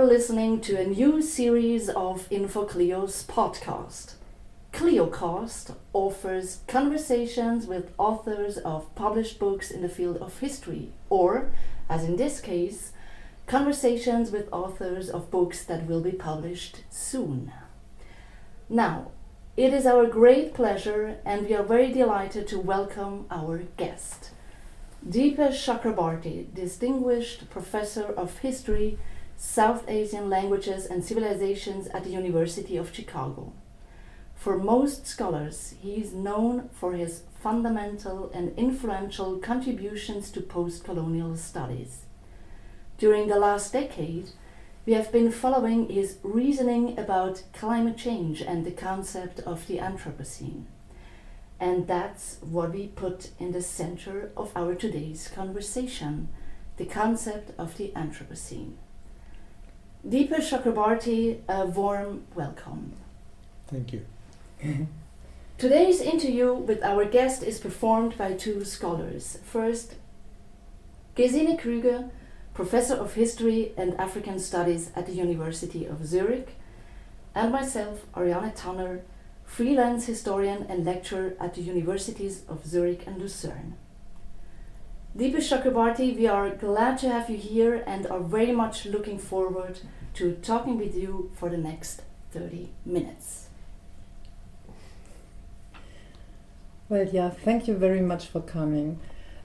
are listening to a new series of infoclio's podcast. Cliocast offers conversations with authors of published books in the field of history, or, as in this case, conversations with authors of books that will be published soon. Now, it is our great pleasure, and we are very delighted to welcome our guest, Dipesh Chakrabarty, Distinguished Professor of History, South Asian Languages and Civilizations at the University of Chicago. For most scholars, he is known for his fundamental and influential contributions to post colonial studies. During the last decade, we have been following his reasoning about climate change and the concept of the Anthropocene. And that's what we put in the center of our today's conversation the concept of the Anthropocene. Dipesh Chakrabarty, a warm welcome. Thank you. Today's interview with our guest is performed by two scholars. First, Gesine Krüger, professor of history and African studies at the University of Zurich, and myself, Ariane Tanner, freelance historian and lecturer at the Universities of Zurich and Lucerne. Dipesh Chakrabarty, we are glad to have you here and are very much looking forward to talking with you for the next 30 minutes. Well, yeah, thank you very much for coming.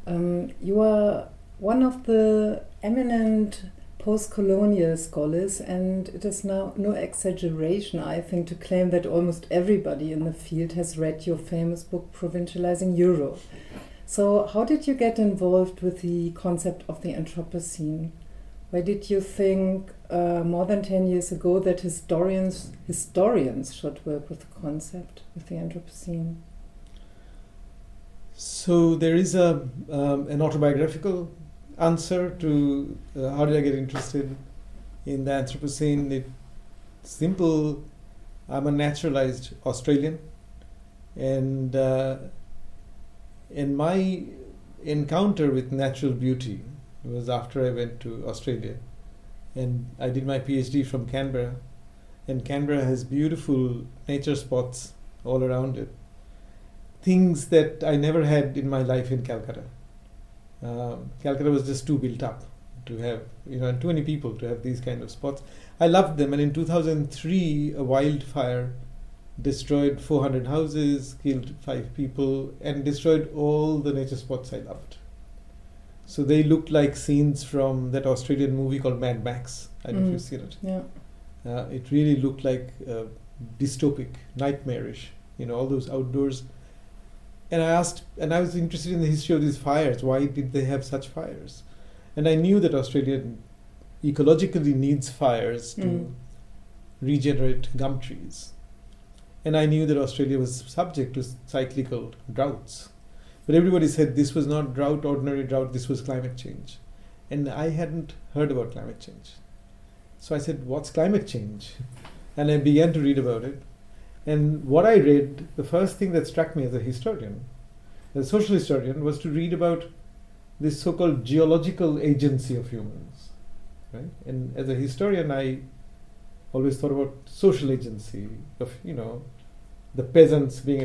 Um, you are one of the eminent post colonial scholars, and it is now no exaggeration, I think, to claim that almost everybody in the field has read your famous book, Provincializing Europe. So, how did you get involved with the concept of the Anthropocene? Why did you think uh, more than 10 years ago that historians, historians should work with the concept, with the Anthropocene? So there is a um, an autobiographical answer to uh, how did I get interested in the Anthropocene. It's simple. I'm a naturalized Australian, and uh, in my encounter with natural beauty was after I went to Australia, and I did my PhD from Canberra, and Canberra has beautiful nature spots all around it things that I never had in my life in Calcutta. Um, Calcutta was just too built up to have, you know, too many people to have these kind of spots. I loved them, and in 2003, a wildfire destroyed 400 houses, killed five people, and destroyed all the nature spots I loved. So they looked like scenes from that Australian movie called Mad Max. I don't mm. know if you've seen it. Yeah. Uh, it really looked like uh, dystopic, nightmarish. You know, all those outdoors and I asked, and I was interested in the history of these fires. Why did they have such fires? And I knew that Australia ecologically needs fires to mm. regenerate gum trees. And I knew that Australia was subject to cyclical droughts. But everybody said this was not drought, ordinary drought, this was climate change. And I hadn't heard about climate change. So I said, What's climate change? And I began to read about it. And what I read, the first thing that struck me as a historian, as a social historian, was to read about this so-called geological agency of humans. Right? And as a historian, I always thought about social agency of you know the peasants being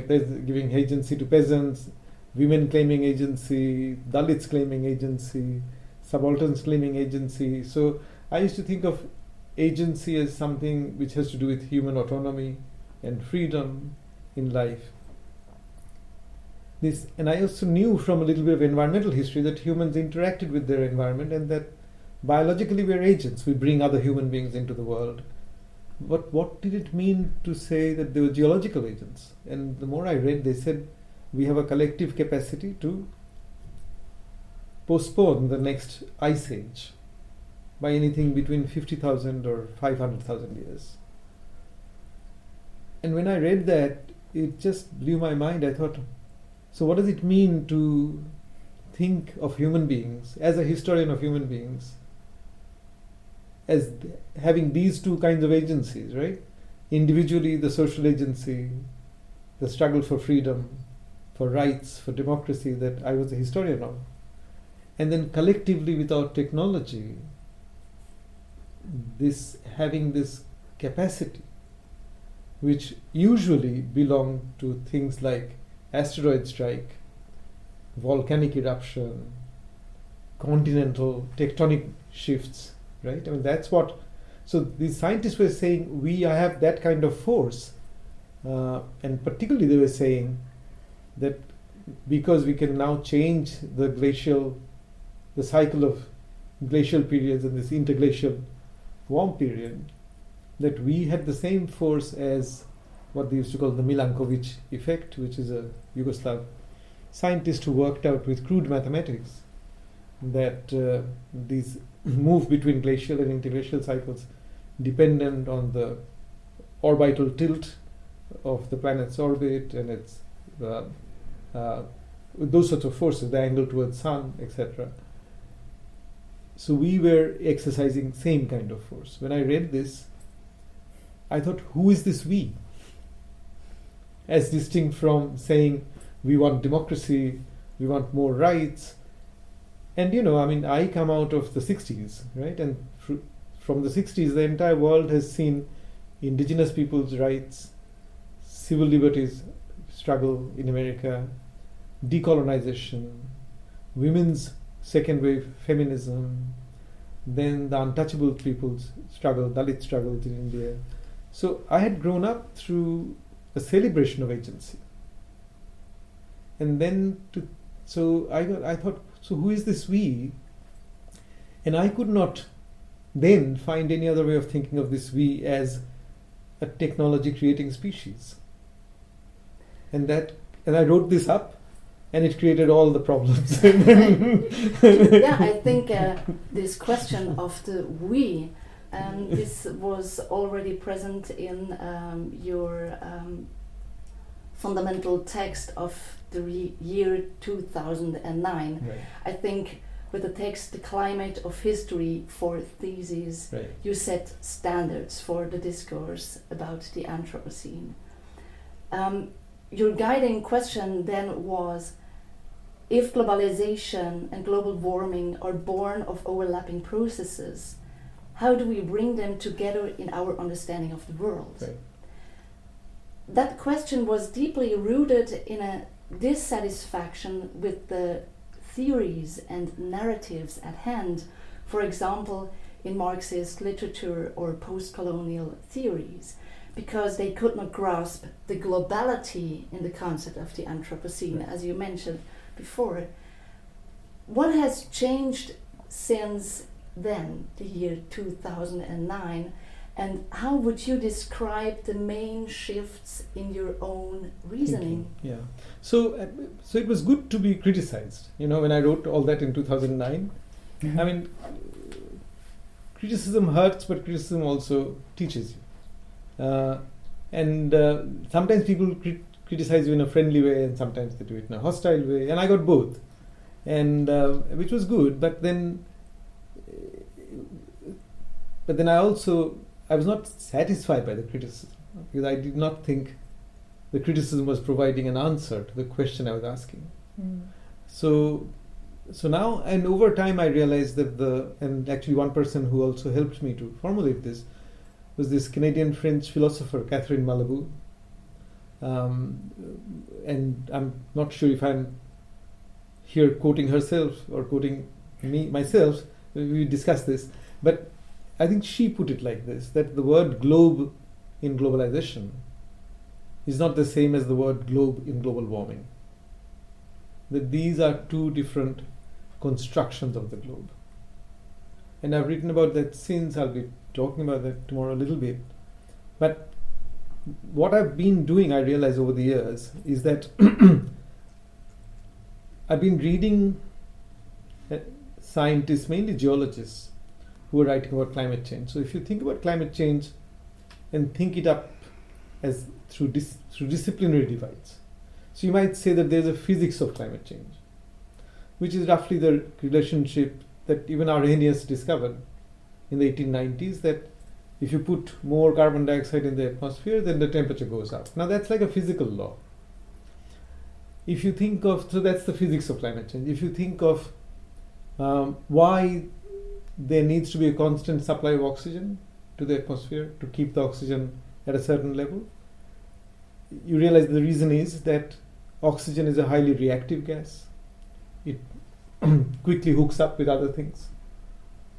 giving agency to peasants, women claiming agency, Dalits claiming agency, subalterns claiming agency. So I used to think of agency as something which has to do with human autonomy, and freedom in life. This, and I also knew from a little bit of environmental history that humans interacted with their environment and that biologically we're agents. We bring other human beings into the world. But what did it mean to say that they were geological agents? And the more I read, they said we have a collective capacity to postpone the next ice age by anything between 50,000 or 500,000 years. And when I read that, it just blew my mind. I thought, so what does it mean to think of human beings, as a historian of human beings, as having these two kinds of agencies, right? Individually, the social agency, the struggle for freedom, for rights, for democracy that I was a historian of. And then collectively, without technology, this having this capacity, which usually belong to things like asteroid strike, volcanic eruption, continental tectonic shifts, right? I mean, that's what. So these scientists were saying we have that kind of force, uh, and particularly they were saying that because we can now change the glacial, the cycle of glacial periods and this interglacial warm period, that we had the same force as what they used to call the Milankovitch effect, which is a Yugoslav scientist who worked out with crude mathematics that uh, these move between glacial and interglacial cycles dependent on the orbital tilt of the planet's orbit and its uh, uh, those sorts of forces, the angle towards sun, etc. So we were exercising same kind of force. When I read this, I thought, who is this we? As distinct from saying we want democracy, we want more rights. And you know, I mean, I come out of the 60s, right? And fr- from the 60s, the entire world has seen indigenous people's rights, civil liberties struggle in America, decolonization, women's second wave feminism, then the untouchable people's struggle, Dalit struggles in India. So I had grown up through a celebration of agency. And then to so I got I thought, so who is this we? And I could not then find any other way of thinking of this we as a technology creating species. And that and I wrote this up and it created all the problems. yeah, I think uh, this question of the we, um, this was already present in um, your um, fundamental text of the re- year 2009. right. I think with the text The Climate of History Four Theses, Right. you set standards for the discourse about the Anthropocene. Um, your guiding question then was if globalization and global warming are born of overlapping processes, how do we bring them together in our understanding of the world? Right. That question was deeply rooted in a dissatisfaction with the theories and narratives at hand, for example, in Marxist literature or post colonial theories, because they could not grasp the globality in the concept of the Anthropocene, as you mentioned before. What has changed since then, the year 2009, and how would you describe the main shifts in your own reasoning? Thinking, Yeah. So, uh, so it was good to be criticized. You know, when I wrote all that in 2009, I mean, criticism hurts, but criticism also teaches you. Uh, and uh, sometimes people crit- criticize you in a friendly way, and sometimes they do it in a hostile way. And I got both, and uh, which was good. But then, but then I also I was not satisfied by the criticism because I did not think the criticism was providing an answer to the question I was asking. Mm. So, so now and over time, I realized that the and actually one person who also helped me to formulate this was this Canadian French philosopher Catherine Malabou. Um, and I'm not sure if I'm here quoting herself or quoting me myself. We discussed this, but I think she put it like this: that the word globe in globalization is not the same as the word globe in global warming that these are two different constructions of the globe. And I've written about that since, I'll be talking about that tomorrow a little bit. But what I've been doing, I realize over the years, is that I've been reading uh, scientists, mainly geologists, who are writing about climate change. So if you think about climate change and think it up as through, dis- through disciplinary divides, so you might say that there's a physics of climate change, which is roughly the relationship that even Arrhenius discovered in the 1890s that if you put more carbon dioxide in the atmosphere, then the temperature goes up. Now that's like a physical law. If you think of, so that's the physics of climate change. If you think of um, why there needs to be a constant supply of oxygen to the atmosphere to keep the oxygen at a certain level. You realize the reason is that oxygen is a highly reactive gas. It quickly hooks up with other things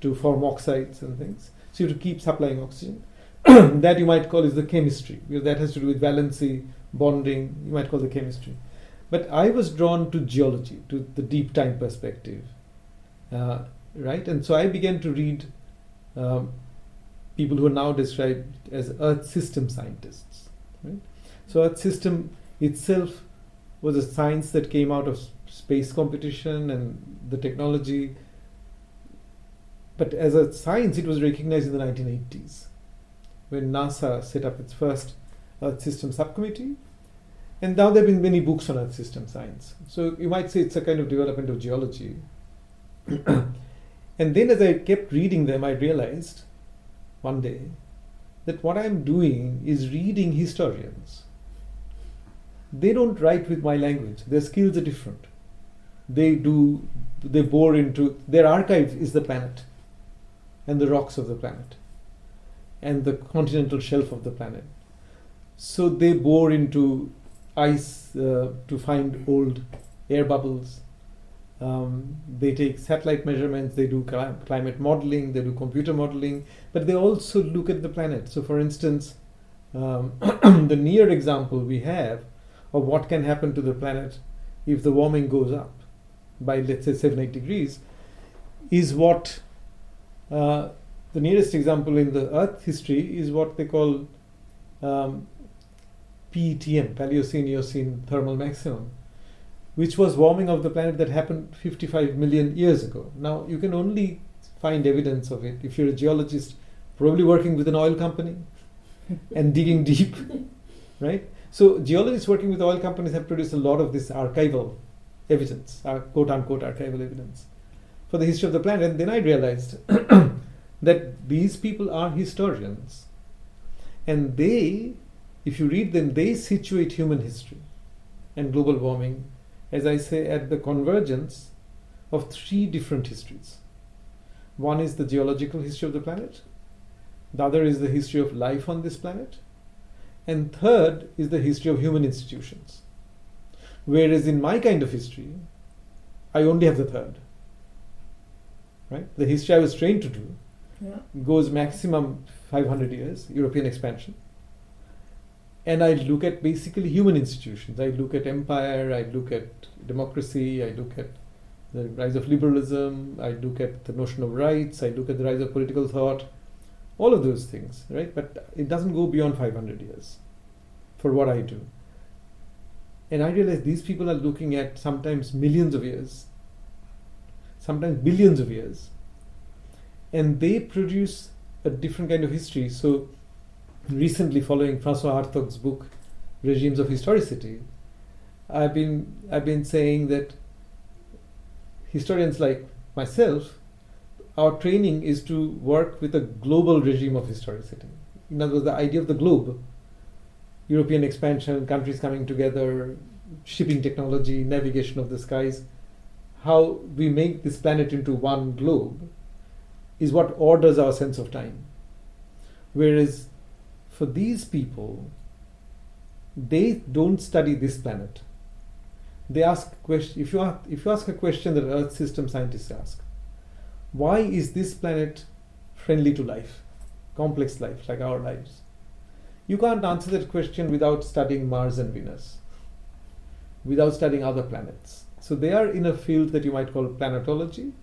to form oxides and things. So you have to keep supplying oxygen. that you might call is the chemistry, because that has to do with valency, bonding, you might call the chemistry. But I was drawn to geology, to the deep time perspective, uh, right? And so I began to read um, people who are now described as Earth system scientists. Right? So Earth system itself was a science that came out of space competition and the technology. But as a science, it was recognized in the 1980s when NASA set up its first Earth System Subcommittee. And now there have been many books on Earth System science. So you might say it's a kind of development of geology. and then as I kept reading them, I realized one day that what I'm doing is reading historians. They don't write with my language, their skills are different. They do, they bore into, their archive is the planet and the rocks of the planet and the continental shelf of the planet. So they bore into ice uh, to find old air bubbles. Um, they take satellite measurements, they do climate modeling, they do computer modeling, but they also look at the planet. So, for instance, um, the near example we have of what can happen to the planet if the warming goes up by, let's say, 7 8 degrees is what uh, the nearest example in the Earth history is what they call um, PETM, Paleocene Eocene thermal maximum, which was warming of the planet that happened 55 million years ago. Now, you can only find evidence of it if you're a geologist, probably working with an oil company and digging deep, right? So, geologists working with oil companies have produced a lot of this archival evidence, uh, quote unquote archival evidence for the history of the planet. And then I realized that these people are historians. And they, if you read them, they situate human history and global warming, as I say, at the convergence of three different histories. One is the geological history of the planet, the other is the history of life on this planet, and third is the history of human institutions. Whereas in my kind of history, I only have the third. Right? The history I was trained to do yeah. goes maximum 500 years, European expansion. And I look at basically human institutions. I look at empire, I look at democracy, I look at the rise of liberalism, I look at the notion of rights, I look at the rise of political thought, all of those things, right? But it doesn't go beyond 500 years for what I do. And I realize these people are looking at sometimes millions of years, sometimes billions of years, and they produce a different kind of history. So, recently, following Francois Hartog's book, Regimes of Historicity, I've been I've been saying that historians like myself, our training is to work with a global regime of historicity. In other words, the idea of the globe, European expansion, countries coming together, shipping technology, navigation of the skies, how we make this planet into one globe is what orders our sense of time. Whereas for these people, they don't study this planet. They ask question if you ask, if you ask a question that Earth system scientists ask, why is this planet friendly to life, complex life like our lives? You can't answer that question without studying Mars and Venus, without studying other planets. So they are in a field that you might call planetology,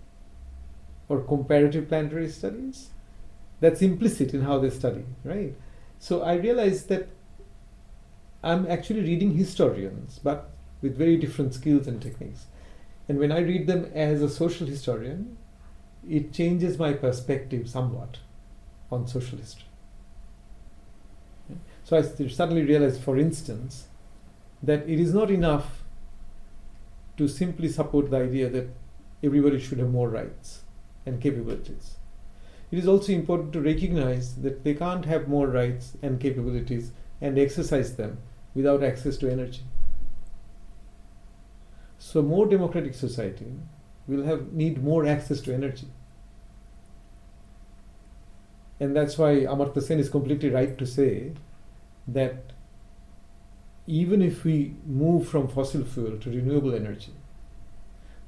or comparative planetary studies. That's implicit in how they study, right? So I realized that I'm actually reading historians, but with very different skills and techniques. And when I read them as a social historian, it changes my perspective somewhat on social history. So I suddenly realized, for instance, that it is not enough to simply support the idea that everybody should have more rights and capabilities. It is also important to recognize that they can't have more rights and capabilities and exercise them without access to energy. So, more democratic society will have need more access to energy. And that's why Amartya Sen is completely right to say that even if we move from fossil fuel to renewable energy,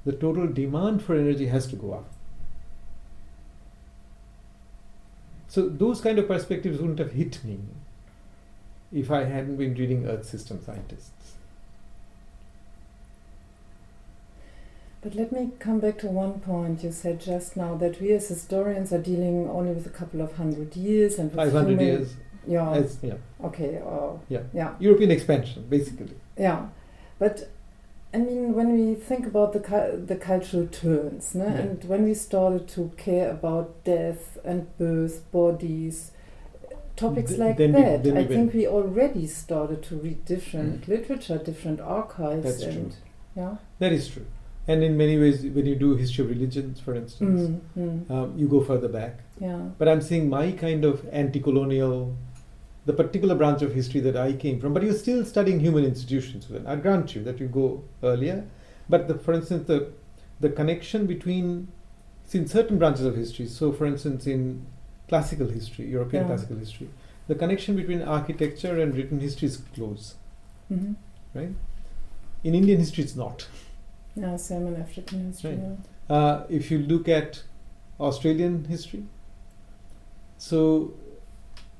the total demand for energy has to go up. So those kind of perspectives wouldn't have hit me if I hadn't been reading Earth System Scientists. But let me come back to one point you said just now that we as historians are dealing only with a couple of hundred years and 500 years. Yeah. As, yeah. okay. Uh, Yeah. Yeah. European expansion, basically. Yeah, but I mean, when we think about the cu- the cultural turns, ne? Yeah. and when we started to care about death and birth, bodies, topics Th- like we- that, we I think went- we already started to read different literature, different archives, That's and true. yeah, That is true. And in many ways, when you do history of religions, for instance, mm, mm, um, you go further back. yeah, But I'm saying my kind of anti colonial, the particular branch of history that I came from, but you're still studying human institutions. Then I grant you that you go earlier. But the, for instance, the, the connection between, in certain branches of history, so for instance, in classical history, European Yeah. classical history, the connection between architecture and written history is close. hmm right? In Indian history, it's not. yeah, same in African history. Right. Yeah. Uh, if you look at Australian history, so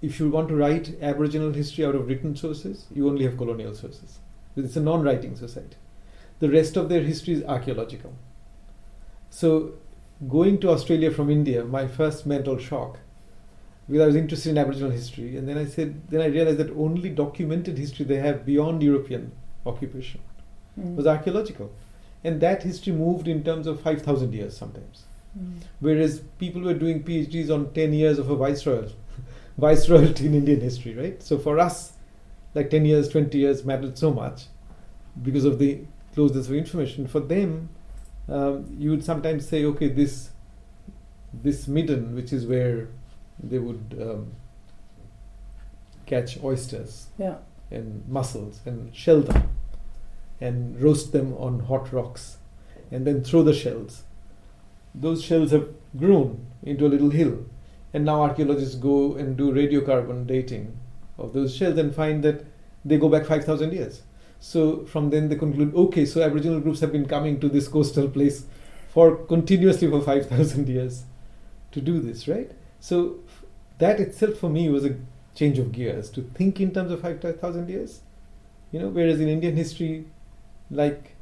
if you want to write Aboriginal history out of written sources, you only have colonial sources. It's a non writing society. The rest of their history is archaeological. So, going to Australia from India, my first mental shock, because I was interested in Aboriginal history, and then I said, then I realized that only documented history they have beyond European occupation Mm. was archaeological. And that history moved in terms of 5,000 years sometimes. Mm. Whereas people were doing PhDs on 10 years of a viceroy, viceroyalty in Indian history, right? So for us, like 10 years, 20 years mattered so much because of the closeness of information. For them, um, you would sometimes say, okay, this this midden, which is where they would um, catch oysters Yeah. and mussels and shell them and roast them on hot rocks and then throw the shells. Those shells have grown into a little hill, and now archaeologists go and do radiocarbon dating of those shells and find that they go back 5,000 years. So from then they conclude, okay, so Aboriginal groups have been coming to this coastal place for continuously for 5,000 years to do this, right? So that itself for me was a change of gears to think in terms of 5,000 years. You know, whereas in Indian history, like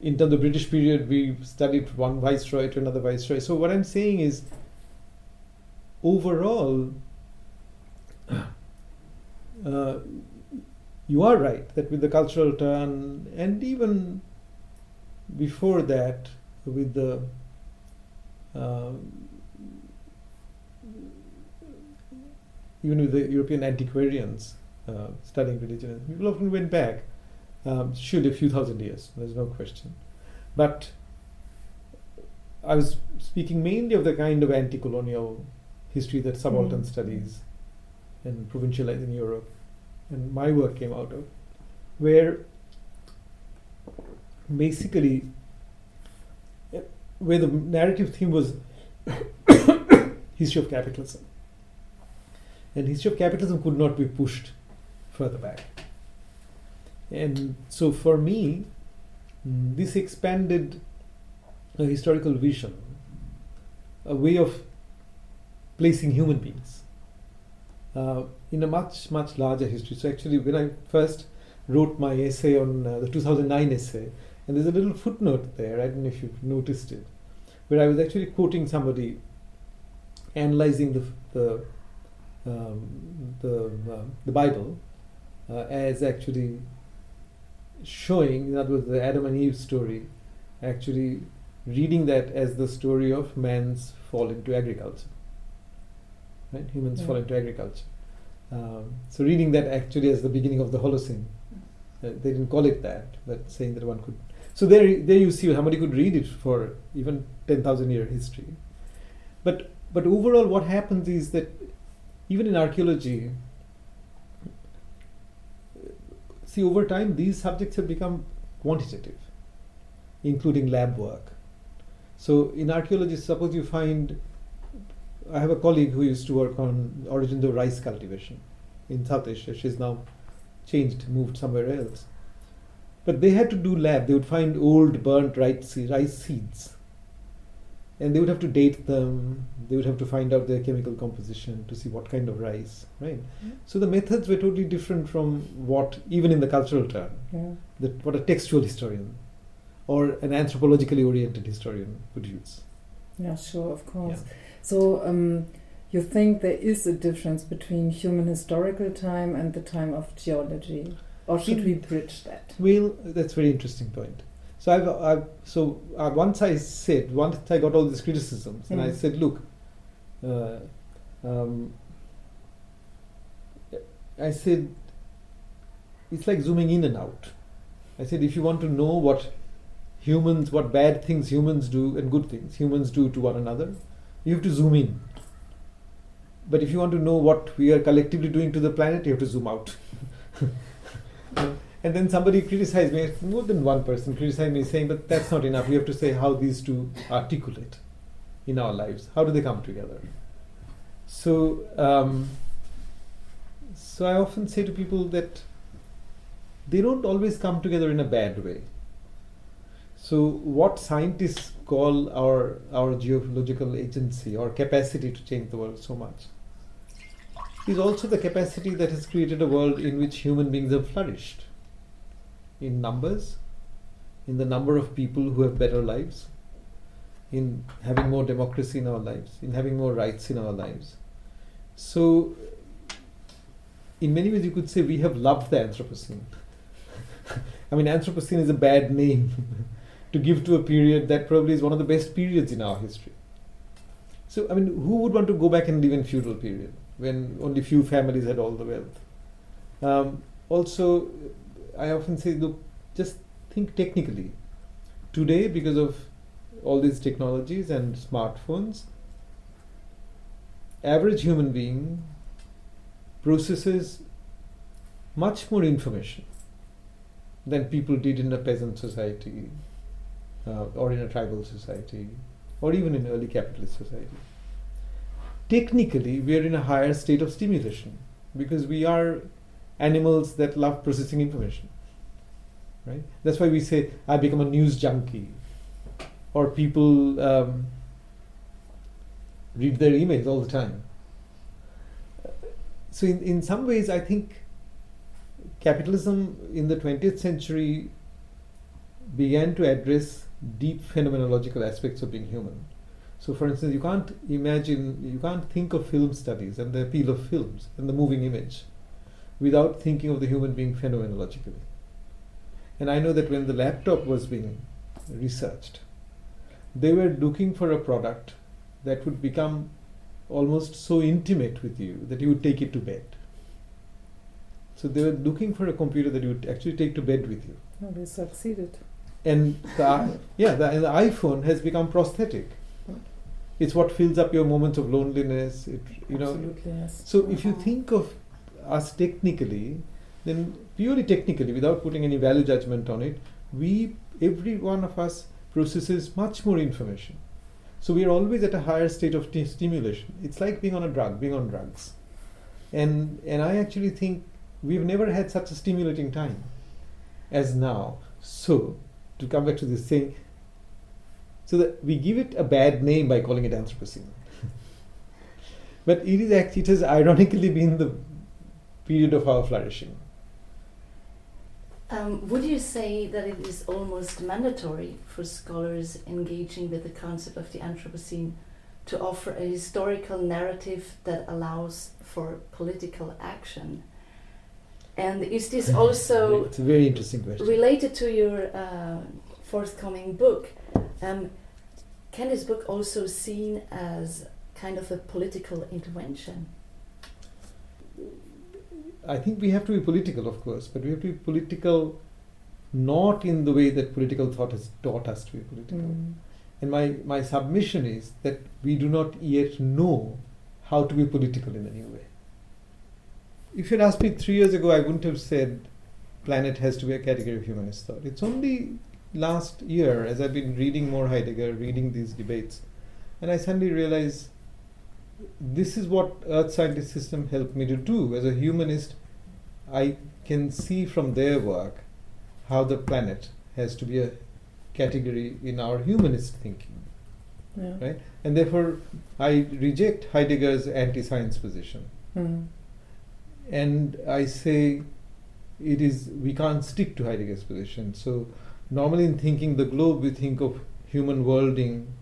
in terms of British period, we studied one viceroy to another viceroy. So what I'm saying is, overall, uh, you are right that with the cultural turn, and even before that, with the uh, even with the European antiquarians uh, studying religion, people often went back. Um, should a few thousand years, there's no question. But I was speaking mainly of the kind of anti colonial history that subaltern Mm. studies and Provincializing Europe, and my work came out of, where basically eh, where the narrative theme was history of capitalism. And history of capitalism could not be pushed further back. And so for me, mm, this expanded a historical vision, a way of placing human beings uh, in a much, much larger history. So actually, when I first wrote my essay on uh, the 2009 essay, and there's a little footnote there, I don't know if you've noticed it, where I was actually quoting somebody analyzing the, the, um, the, uh, the Bible uh, as actually showing, in other words, the Adam and Eve story, actually reading that as the story of man's fall into agriculture. Right? Humans Yeah. fall into agriculture. Um, so reading that actually as the beginning of the Holocene. Uh, they didn't call it that, but saying that one could. So there, there you see somebody could read it for even ten thousand year history. But but overall, what happens is that even in archaeology, see over time these subjects have become quantitative, including lab work. So in archaeology, suppose you find I have a colleague who used to work on origins of rice cultivation in South Asia. She's now changed, moved somewhere else. But they had to do lab. They would find old burnt rice, rice seeds. And they would have to date them. They would have to find out their chemical composition to see what kind of rice, right? Yeah. So the methods were totally different from what, even in the cultural turn, Yeah. that what a textual historian or an anthropologically oriented historian would use. Yeah, sure, of course. Yeah. So, um, you think there is a difference between human historical time and the time of geology? Or should we bridge that? Well, that's a very interesting point. So I've, I've so uh, once I said once I got all these criticisms, and I Mm. said, look, uh, um, I said it's like zooming in and out. I said if you want to know what humans, what bad things humans do and good things humans do to one another, you have to zoom in. But if you want to know what we are collectively doing to the planet, you have to zoom out. And then somebody criticized me, more than one person criticized me, saying, but that's not enough. We have to say how these two articulate in our lives. How do they come together? So, um, so I often say to people that they don't always come together in a bad way. So, what scientists call our our geological agency or capacity to change the world so much is also the capacity that has created a world in which human beings have flourished in numbers, in the number of people who have better lives, in having more democracy in our lives, in having more rights in our lives. So, in many ways, you could say we have loved the Anthropocene. I mean, Anthropocene is a bad name to give to a period that probably is one of the best periods in our history. So, I mean, who would want to go back and live in feudal period when only few families had all the wealth? Um, also, I often say, look, just think technically. Today, because of all these technologies and smartphones, average human being processes much more information than people did in a peasant society uh, or in a tribal society or even in early capitalist society. Technically, we are in a higher state of stimulation because we are animals that love processing information. Right? That's why we say, I become a news junkie. Or people um, read their emails all the time. So, in, in some ways, I think capitalism in the 20th century began to address deep phenomenological aspects of being human. So, for instance, you can't imagine, you can't think of film studies and the appeal of films and the moving image without thinking of the human being phenomenologically. And I know that when the laptop was being researched, they were looking for a product that would become almost so intimate with you that you would take it to bed. So they were looking for a computer that you would actually take to bed with you. No, they succeeded. And the, yeah, the, and the iPhone has become prosthetic. It's what fills up your moments of loneliness. It, you know, Absolutely, yes. so if you uh-huh. think of us technically, then purely technically, without putting any value judgment on it, we every one of us processes much more information. So we are always at a higher state of t- stimulation. It's like being on a drug, being on drugs. And and I actually think we've never had such a stimulating time as now. So to come back to this thing, so that we give it a bad name by calling it Anthropocene. but it is actually it has ironically been the period of our flourishing. Um, would you say that it is almost mandatory for scholars engaging with the concept of the Anthropocene to offer a historical narrative that allows for political action? And is this also it's a very interesting question. related to your uh, forthcoming book? Um, can this book also seen as kind of a political intervention? I think we have to be political, of course, but we have to be political not in the way that political thought has taught us to be political. Mm. And my, my submission is that we do not yet know how to be political in a new way. If you'd asked me three years ago, I wouldn't have said planet has to be a category of humanist thought. It's only last year, as I've been reading more Heidegger, reading these debates, and I suddenly realize this is what Earth Scientist System helped me to do. As a humanist, I can see from their work how the planet has to be a category in our humanist thinking. Yeah. Right? And therefore, I reject Heidegger's anti science position. Mm. And I say it is, we can't stick to Heidegger's position. So, normally in thinking the globe, we think of human worlding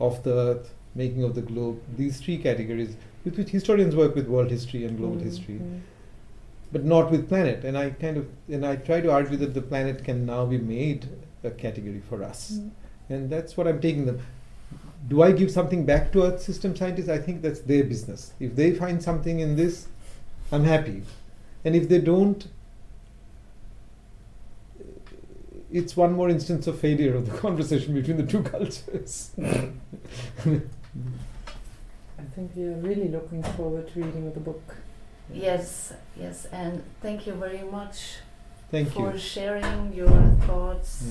of the earth, making of the globe, these three categories with which historians work with world history and global Mm, history, but not with planet. And I kind of, and I try to argue that the planet can now be made a category for us. Mm. And that's what I'm taking them. Do I give something back to Earth system scientists? I think that's their business. If they find something in this, I'm happy. And if they don't, it's one more instance of failure of the conversation between the two cultures. I think we are really looking forward to reading the book. Yes, yes, and thank you very much Thank for you. sharing your thoughts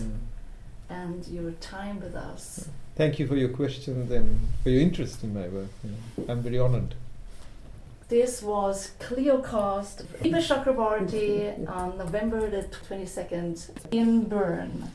Yeah. and your time with us. Thank you for your questions and for your interest in my work. you. I'm very honored. This was Cliocast, Eva Chakrabarty on November the 22nd in Bern.